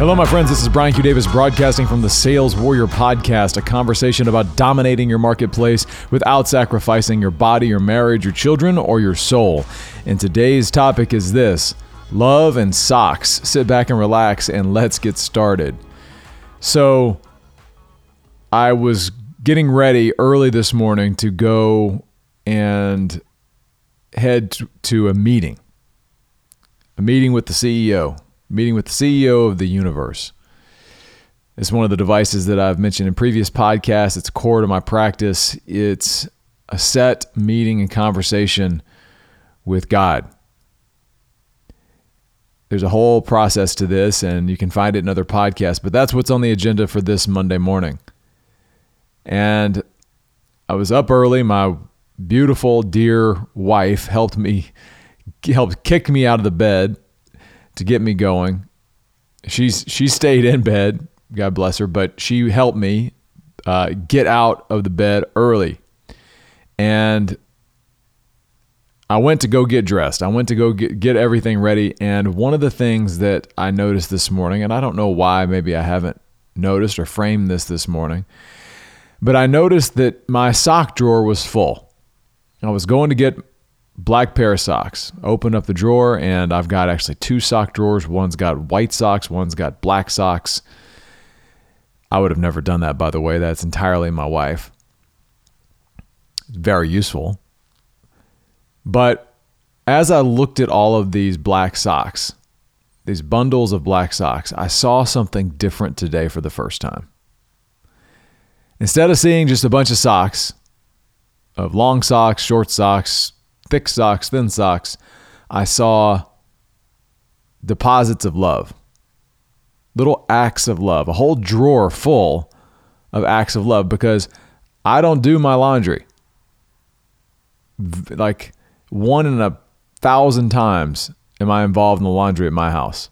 Hello, my friends. This is Brian Q. Davis broadcasting from the Sales Warrior Podcast, a conversation about dominating your marketplace without sacrificing your body, your marriage, your children, or your soul. And today's topic is this love and socks. Sit back and relax, and let's get started. So, I was getting ready early this morning to go and head to a meeting, a meeting with the CEO meeting with the CEO of the universe. It's one of the devices that I've mentioned in previous podcasts. It's core to my practice. It's a set meeting and conversation with God. There's a whole process to this, and you can find it in other podcasts, but that's what's on the agenda for this Monday morning. And I was up early. My beautiful, dear wife helped me, helped kick me out of the bed to get me going. She's she stayed in bed, God bless her, but she helped me uh, get out of the bed early, and I went to go get dressed. I went to go get, get everything ready, and one of the things that I noticed this morning, and I don't know why, maybe I haven't noticed or framed this this morning, but I noticed that my sock drawer was full. I was going to get black pair of socks. Open up the drawer, and I've got actually two sock drawers. One's got white socks, one's got black socks. I would have never done that, by the way. That's entirely my wife. Very useful. But as I looked at all of these black socks, these bundles of black socks, I saw something different today for the first time. Instead of seeing just a bunch of socks, of long socks, short socks, thick socks, thin socks, I saw deposits of love, little acts of love, a whole drawer full of acts of love because I don't do my laundry. Like one in a thousand times am I involved in the laundry at my house.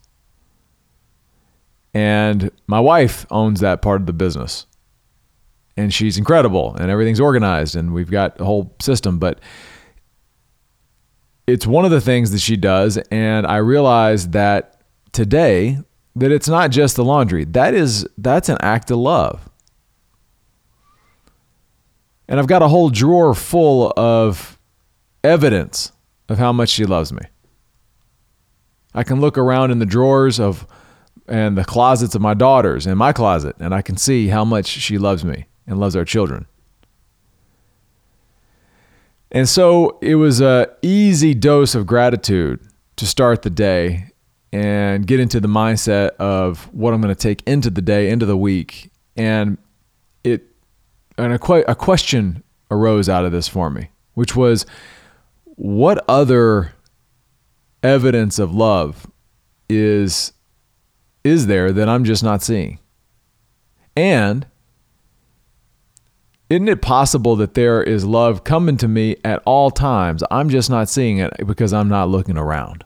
And my wife owns that part of the business. And she's incredible and everything's organized and we've got a whole system. But it's one of the things that she does and i realized that today that it's not just the laundry. That is that's an act of love. And i've got a whole drawer full of evidence of how much she loves me. I can look around in the drawers of and the closets of my daughters and my closet and i can see how much she loves me and loves our children and so it was a easy dose of gratitude to start the day and get into the mindset of what I'm going to take into the day, into the week. And it and a, a question arose out of this for me, which was what other evidence of love is is there that I'm just not seeing? And isn't it possible that there is love coming to me at all times? I'm just not seeing it because I'm not looking around.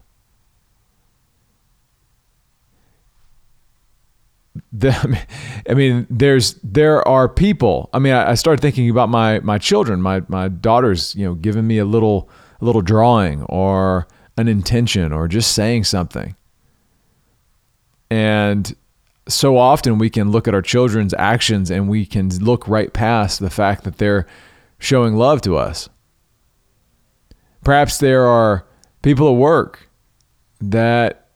The, I mean, there's there are people. I mean, I, I started thinking about my my children, my my daughters. You know, giving me a little a little drawing or an intention or just saying something. And so often we can look at our children's actions and we can look right past the fact that they're showing love to us. Perhaps there are people at work that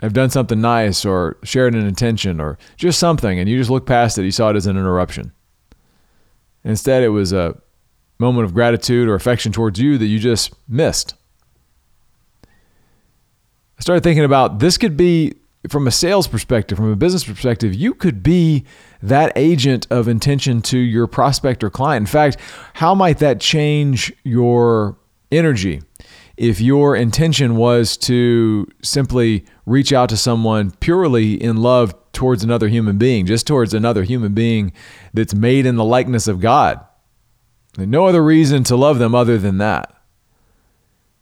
have done something nice or shared an intention or just something, and you just look past it. You saw it as an interruption. Instead, it was a moment of gratitude or affection towards you that you just missed. I started thinking about this could be from a sales perspective, from a business perspective, you could be that agent of intention to your prospect or client. In fact, how might that change your energy if your intention was to simply reach out to someone purely in love towards another human being, just towards another human being that's made in the likeness of God? And no other reason to love them other than that.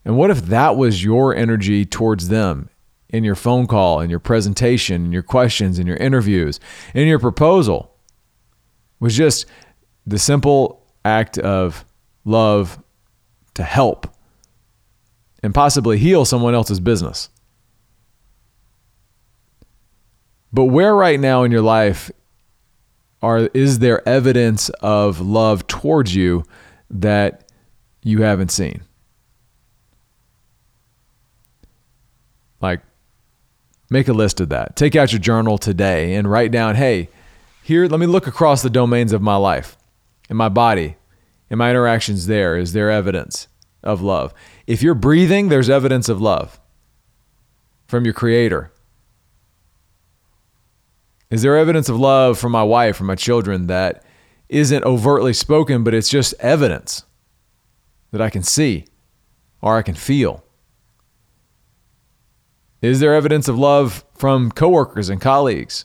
And what if that was your energy towards them in your phone call, in your presentation, in your questions, in your interviews, in your proposal was just the simple act of love to help and possibly heal someone else's business. But where right now in your life are is there evidence of love towards you that you haven't seen? Like make a list of that. Take out your journal today and write down, "Hey, here let me look across the domains of my life in my body, in my interactions there. Is there evidence of love? If you're breathing, there's evidence of love from your creator. Is there evidence of love from my wife, from my children that isn't overtly spoken, but it's just evidence that I can see or I can feel? Is there evidence of love from coworkers and colleagues?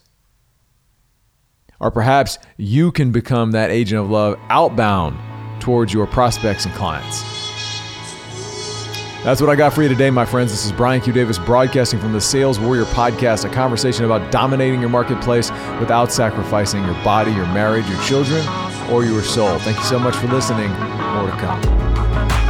Or perhaps you can become that agent of love outbound towards your prospects and clients. That's what I got for you today, my friends. This is Brian Q. Davis broadcasting from the Sales Warrior Podcast, a conversation about dominating your marketplace without sacrificing your body, your marriage, your children, or your soul. Thank you so much for listening. More to come.